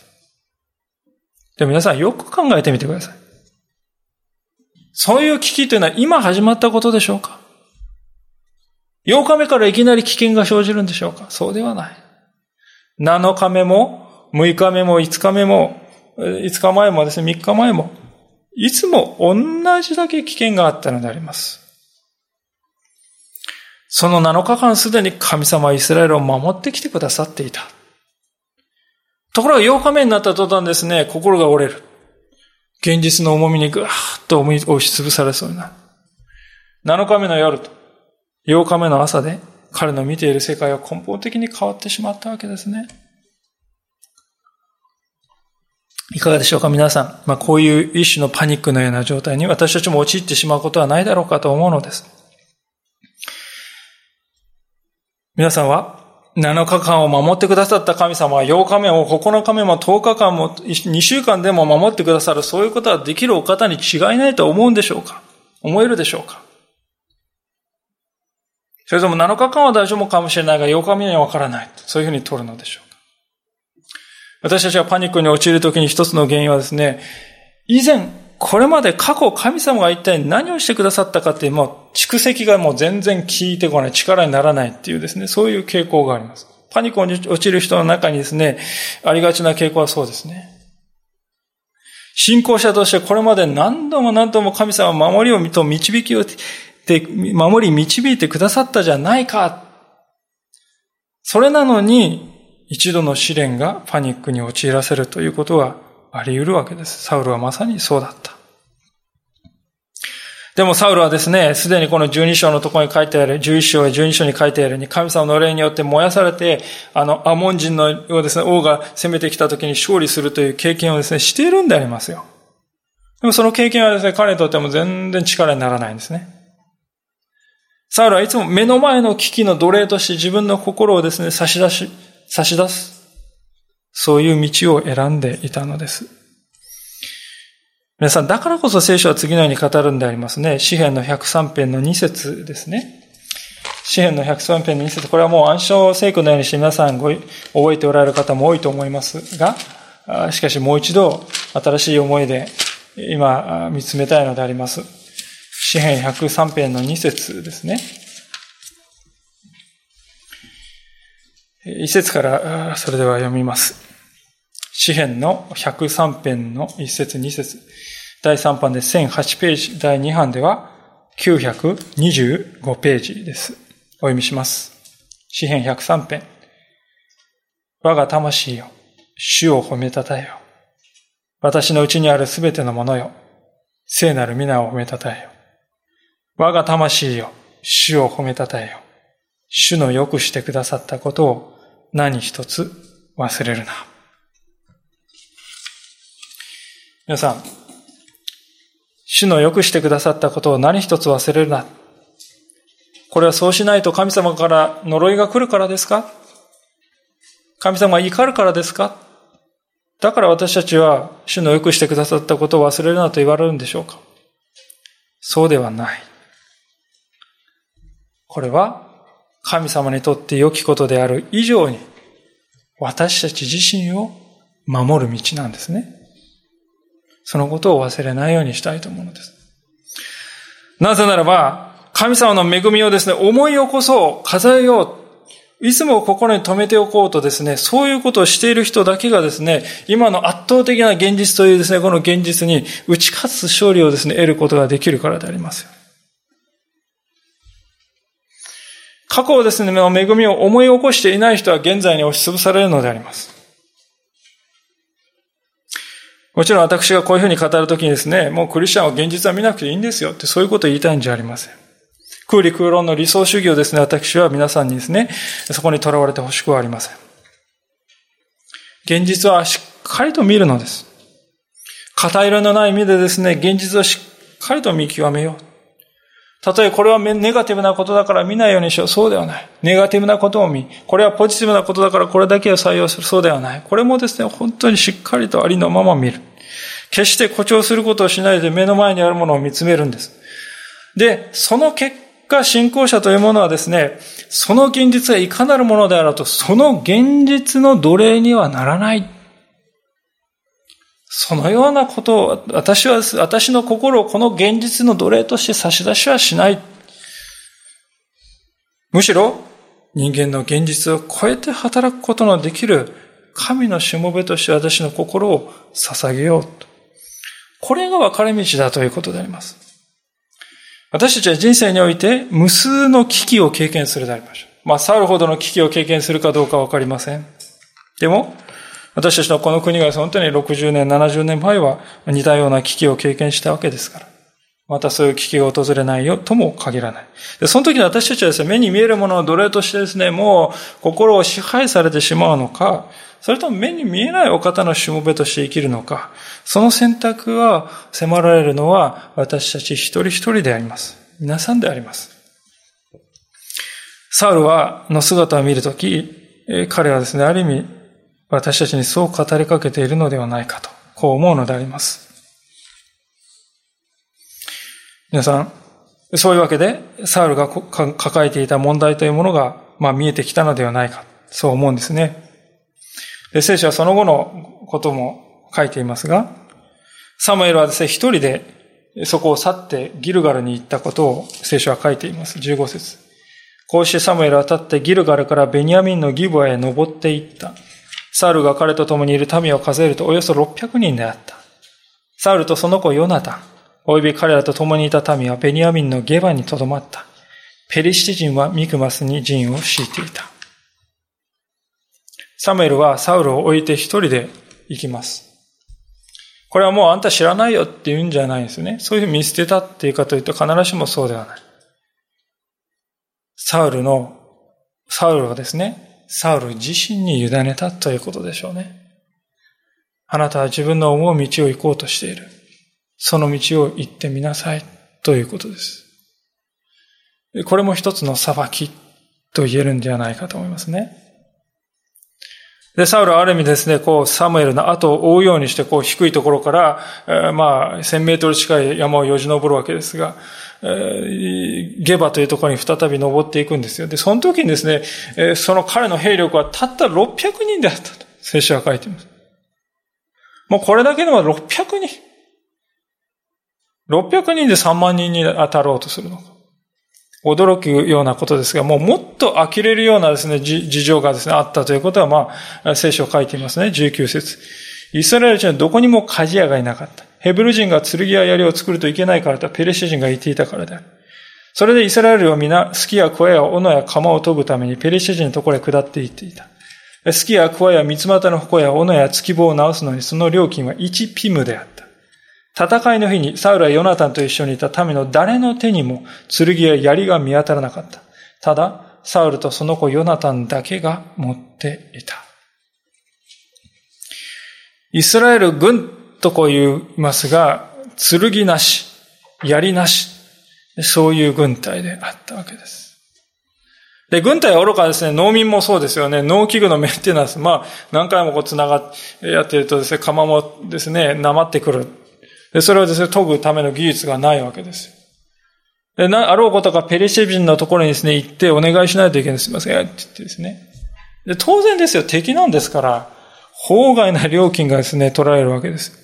で皆さんよく考えてみてください。そういう危機というのは今始まったことでしょうか ?8 日目からいきなり危険が生じるんでしょうか？そうではない。7日目も、6日目も、5日目も、5日前もですね、3日前も、いつも同じだけ危険があったのであります。その7日間すでに神様はイスラエルを守ってきてくださっていた。ところが8日目になった途端ですね、心が折れる。現実の重みにぐわーっと押しつぶされそうになる。7日目の夜と8日目の朝で彼の見ている世界は根本的に変わってしまったわけですね。いかがでしょうか皆さん。まあ、こういう一種のパニックのような状態に私たちも陥ってしまうことはないだろうかと思うのです。皆さんは7日間を守ってくださった神様は8日目も9日目も10日間も2週間でも守ってくださるそういうことはできるお方に違いないと思うんでしょうか？思えるでしょうか？それとも7日間は大丈夫かもしれないが、8日目にはわからない。そういうふうに取るのでしょうか？私たちがパニックに陥るときに一つの原因はですね、以前、これまで過去神様が一体何をしてくださったかっていう、もう蓄積がもう全然効いてこない、力にならないっていうですね、そういう傾向があります。パニックに陥る人の中にですね、ありがちな傾向はそうですね。信仰者としてこれまで何度も何度も神様は守りをと導きをて、守り導いてくださったじゃないか。それなのに、一度の試練がパニックに陥らせるということはあり得るわけです。サウルはまさにそうだった。でもサウルはですね、すでにこの12章のところに書いてある、11章や12章に書いてあるように、神様の霊によって燃やされて、あの、アモン人のをですね、王が攻めてきた時に勝利するという経験をですね、しているんでありますよ。でもその経験はですね、彼にとっても全然力にならないんですね。サウルはいつも目の前の危機の奴隷として自分の心をですね、差し出し、差し出す。そういう道を選んでいたのです。皆さん、だからこそ聖書は次のように語るんでありますね。詩篇の103編の2節ですね。詩篇の103編の2節これはもう暗唱聖句のようにして皆さんご覚えておられる方も多いと思いますが、しかしもう一度新しい思いで今見つめたいのであります。詩篇103編の2節ですね。一節からそれでは読みます。詩篇の103編の一節二節第3版で1008ページ、第2版では925ページです。お読みします。詩篇103編。我が魂よ、主を褒めたたえよ。私のうちにあるすべてのものよ、聖なる皆を褒めたたえよ。我が魂よ、主を褒めたたえよ。主の良くしてくださったことを何一つ忘れるな。皆さん、主の良くしてくださったことを何一つ忘れるな。これはそうしないと神様から呪いが来るからですか？神様が怒るからですか？だから私たちは主の良くしてくださったことを忘れるなと言われるんでしょうか？そうではない。これは神様にとって良きことである以上に私たち自身を守る道なんですね。そのことを忘れないようにしたいと思うのです。なぜならば、神様の恵みをですね、思い起こそう、数えよう、いつも心に留めておこうとですね、そういうことをしている人だけがですね、今の圧倒的な現実というですね、この現実に打ち勝つ勝利をですね、得ることができるからであります過去をですね、恵みを思い起こしていない人は現在に押しつぶされるのであります。もちろん私がこういうふうに語るときにですね、もうクリスチャンは現実は見なくていいんですよってそういうことを言いたいんじゃありません。空理空論の理想主義をですね、私は皆さんにですね、そこに囚われてほしくはありません。現実はしっかりと見るのです。片色のない目でですね、現実をしっかりと見極めよう。たとえこれはネガティブなことだから見ないようにしよう。そうではない。ネガティブなことを見、これはポジティブなことだからこれだけを採用する。そうではない。これもですね、本当にしっかりとありのまま見る。決して誇張することをしないで目の前にあるものを見つめるんです。で、その結果、信仰者というものはですね、その現実がいかなるものであろうと、その現実の奴隷にはならない。そのようなことを、私は、私の心をこの現実の奴隷として差し出しはしない。むしろ、人間の現実を超えて働くことのできる神のしもべとして私の心を捧げようと。これが分かれ道だということであります。私たちは人生において無数の危機を経験するでありましょう。まあ、去るほどの危機を経験するかどうかわかりません。でも、私たちのこの国が本当に60年、70年前は似たような危機を経験したわけですから。またそういう危機が訪れないよとも限らない。でその時に私たちはですね、目に見えるものを奴隷としてですね、もう心を支配されてしまうのか、それとも目に見えないお方のしもべとして生きるのか、その選択が迫られるのは私たち一人一人であります。皆さんであります。サウルは、の姿を見るとき、彼はですね、ある意味、私たちにそう語りかけているのではないかと、こう思うのであります。皆さん、そういうわけで、サウルが抱えていた問題というものが、まあ見えてきたのではないか。そう思うんですね。で、聖書はその後のことも書いていますが、サムエルはですね、一人でそこを去ってギルガルに行ったことを聖書は書いています。15節こうしてサムエルは立ってギルガルからベニヤミンのギブアへ登っていった。サウルが彼と共にいる民を数えるとおよそ600人であった。サウルとその子ヨナタン、及び彼らと共にいた民はベニヤミンのゲバに留まった。ペリシテ人はミクマスに陣を敷いていた。サムエルはサウルを置いて一人で行きます。これはもうあんた知らないよって言うんじゃないんですよね。そういうふうに見捨てたっていうかというと必ずしもそうではない。サウルの、サウルはですね、サウル自身に委ねたということでしょうね。あなたは自分の思う道を行こうとしている。その道を行ってみなさいということです。これも一つの裁きと言えるんではないかと思いますね。で、サウルはある意味ですね、こう、サムエルの後を追うようにして、こう、低いところから、えー、まあ、1000メートル近い山をよじ登るわけですが、ゲバというところに再び登っていくんですよ。で、その時にですね、その彼の兵力はたった600人であったと、聖書は書いています。もうこれだけでも600人。600人で3万人に当たろうとするのか。驚くようなことですが、もうもっと呆れるようなですね、事情がですね、あったということは、まあ、聖書を書いていますね。19節。イスラエル人はどこにも鍛冶屋がいなかった。ヘブル人が剣や槍を作るといけないからとペレシ人が言っていたからである。それでイスラエルは皆、スキやクワや斧や鎌を飛ぶためにペレシ人のところへ下っていっていた。スキやクワや三つ股の矛や斧や月棒を直すのにその料金は1ピムであった。戦いの日にサウルはヨナタンと一緒にいた民の誰の手にも剣や槍が見当たらなかった。ただ、サウルとその子ヨナタンだけが持っていた。イスラエル軍とこう言いますが、剣なし、槍なし、そういう軍隊であったわけです。で、軍隊は愚かですね、農民もそうですよね、農機具のメンテナンス、まあ、何回もこう繋がって、やってるとですね、釜もですね、なまってくる。で、それをですね、研ぐための技術がないわけです。で、な、あろうことかペリシェ人のところにですね、行ってお願いしないといけない。すみません、って言ってですね。で、当然ですよ、敵なんですから、法外な料金がですね、取られるわけです。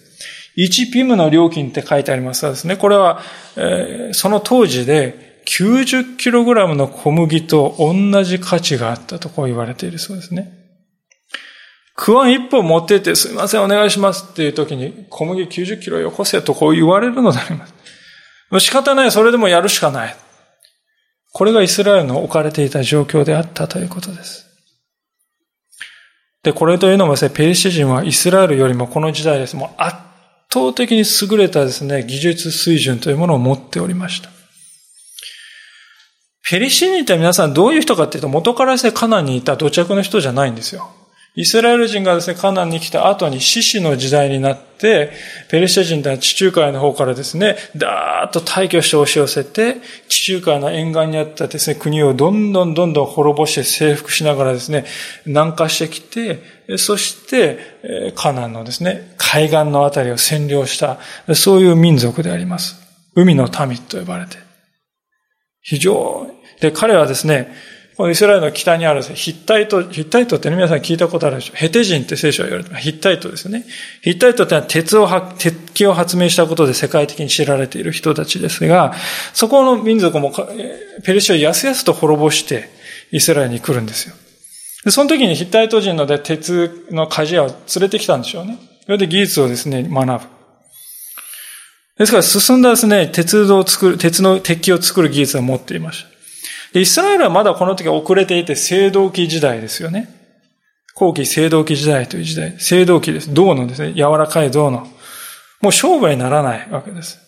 1ピムの料金って書いてありますがですね、これは、えー、その当時で 90kg の小麦と同じ価値があったとこう言われているそうですね。クワン一本持ってってすいませんお願いしますっていう時に小麦90キロよこせとこう言われるのであります。仕方ない、それでもやるしかない。これがイスラエルの置かれていた状況であったということです。で、これというのもですね、ペリシ人はイスラエルよりもこの時代です。もう圧倒的に優れたですね、技術水準というものを持っておりました。ペリシ人って皆さんどういう人かっていうと、元からしてカナンにいた土着の人じゃないんですよ。イスラエル人がですね、カナンに来た後に獅子の時代になって、ペルシャ人とは地中海の方からですね、だーっと退去して押し寄せて、地中海の沿岸にあったですね、国をどんどんどんどん滅ぼして征服しながらですね、南下してきて、そして、カナンのですね、海岸のあたりを占領した、そういう民族であります。海の民と呼ばれて。非常に。で、彼はですね、このイスラエルの北にあるヒッタイト、ヒッタイトって、ね、皆さん聞いたことあるでしょヘテ人って聖書は言われてます。ヒッタイトですね。ヒッタイトってのは鉄を、鉄器を発明したことで世界的に知られている人たちですが、そこの民族もペルシャをやすやすと滅ぼしてイスラエルに来るんですよ。でその時にヒッタイト人ので鉄の鍛冶屋を連れてきたんでしょうね。それで技術をですね、学ぶ。ですから進んだですね、鉄道を作る、鉄の鉄器を作る技術を持っていました。イスラエルはまだこの時遅れていて青銅器時代ですよね。後期青銅器時代という時代。青銅器です。銅のですね、柔らかい銅の。もう勝負にならないわけです。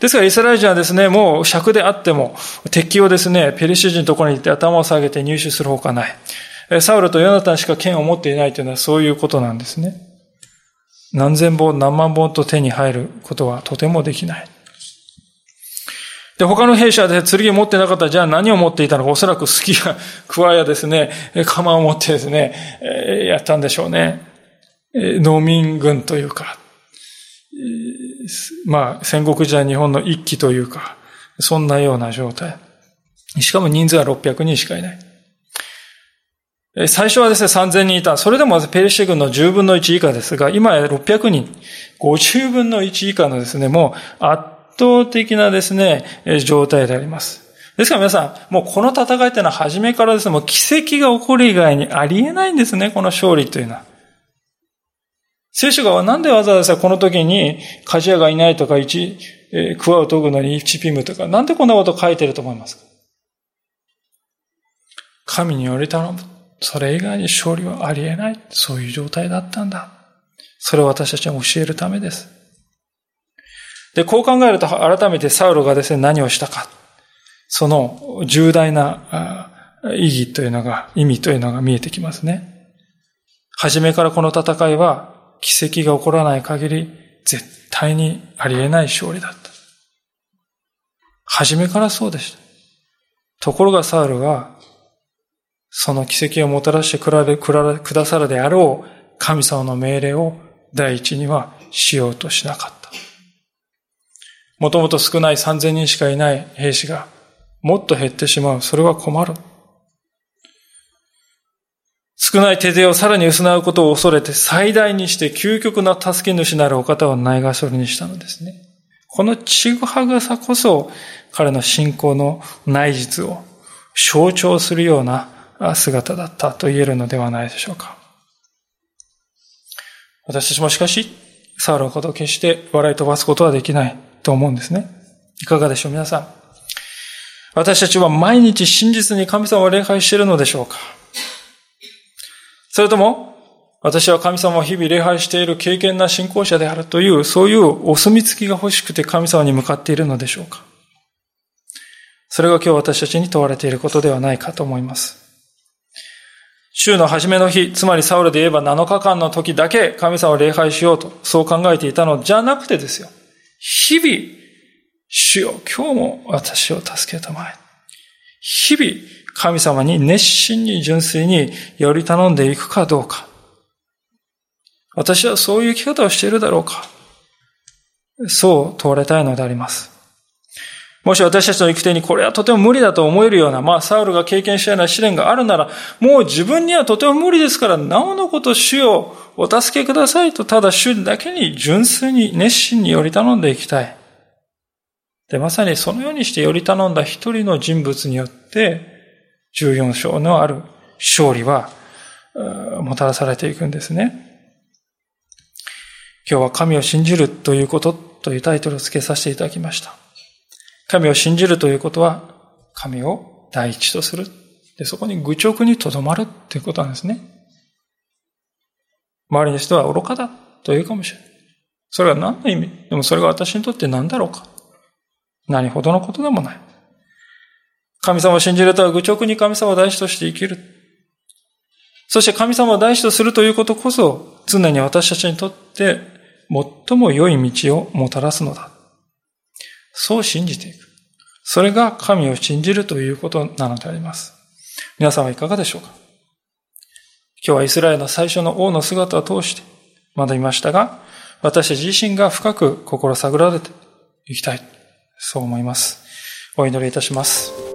ですからイスラエル人はですね、もう尺であっても、敵をですね、ペリシ人のところに行って頭を下げて入手するほかない。サウルとヨナタンしか剣を持っていないというのはそういうことなんですね。何千本、何万本と手に入ることはとてもできない。で、他の兵士はで剣を持ってなかったら、じゃあ何を持っていたのか、おそらくスキやクワやですね、釜を持ってですね、えやったんでしょうねえ。農民軍というか、えまあ、戦国時代日本の一揆というか、そんなような状態。しかも人数は600人しかいない。最初はですね、3000人いた。それでもペルシェ軍の10分の1以下ですが、今や600人、50分の1以下のですね、もう圧倒的なですね、状態であります。ですから皆さん、もうこの戦いというのは初めからですね、もう奇跡が起こる以外にありえないんですね、この勝利というのは。聖書がなんでわざわざこの時に鍛冶屋がいないとか、一、えー、クワを研ぐのに一ピムとか、なんでこんなこと書いてると思いますか？神により頼む。それ以外に勝利はありえない。そういう状態だったんだ。それを私たちに教えるためです。で、こう考えると改めてサウロがですね、何をしたか。その重大な意義というのが、意味というのが見えてきますね。初めからこの戦いは奇跡が起こらない限り絶対にありえない勝利だった。初めからそうでした。ところがサウルは、その奇跡をもたらしてくださるであろう神様の命令を第一にはしようとしなかった。もともと少ない3000人しかいない兵士がもっと減ってしまう。それは困る。少ない手勢をさらに失うことを恐れて最大にして究極の助け主なるお方をないがしろにしたのですね。このちぐはぐさこそ彼の信仰の内実を象徴するような姿だったと言えるのではないでしょうか。私たちもしかし、サウルのことを決して笑い飛ばすことはできないと思うんですね。いかがでしょう皆さん。私たちは毎日真実に神様を礼拝しているのでしょうかそれとも、私は神様を日々礼拝している経験な信仰者であるという、そういうお墨付きが欲しくて神様に向かっているのでしょうかそれが今日私たちに問われていることではないかと思います。週の初めの日、つまりサウルで言えば7日間の時だけ神様を礼拝しようと、そう考えていたのじゃなくてですよ。日々、主よ、今日も私を助けたまえ。日々、神様に熱心に純粋により頼んでいくかどうか。私はそういう生き方をしているだろうか。そう問われたいのであります。もし私たちの行く手にこれはとても無理だと思えるような、まあ、サウルが経験したような試練があるなら、もう自分にはとても無理ですから、なおのこと主よ、お助けくださいと、ただ主だけに純粋に熱心により頼んでいきたい。で、まさにそのようにしてより頼んだ一人の人物によって、14章のある勝利は、もたらされていくんですね。今日は神を信じるということというタイトルを付けさせていただきました。神を信じるということは、神を第一とする。で、そこに愚直にとどまるということなんですね。周りの人は愚かだと言うかもしれない。それは何の意味？でもそれが私にとって何だろうか？何ほどのことでもない。神様を信じるとは愚直に神様を大事として生きる。そして神様を大事とするということこそ、常に私たちにとって最も良い道をもたらすのだ。そう信じていく。それが神を信じるということなのであります。皆さんはいかがでしょうか？今日はイスラエルの最初の王の姿を通して学びましたが、私自身が深く心探られていきたい。そう思います。お祈りいたします。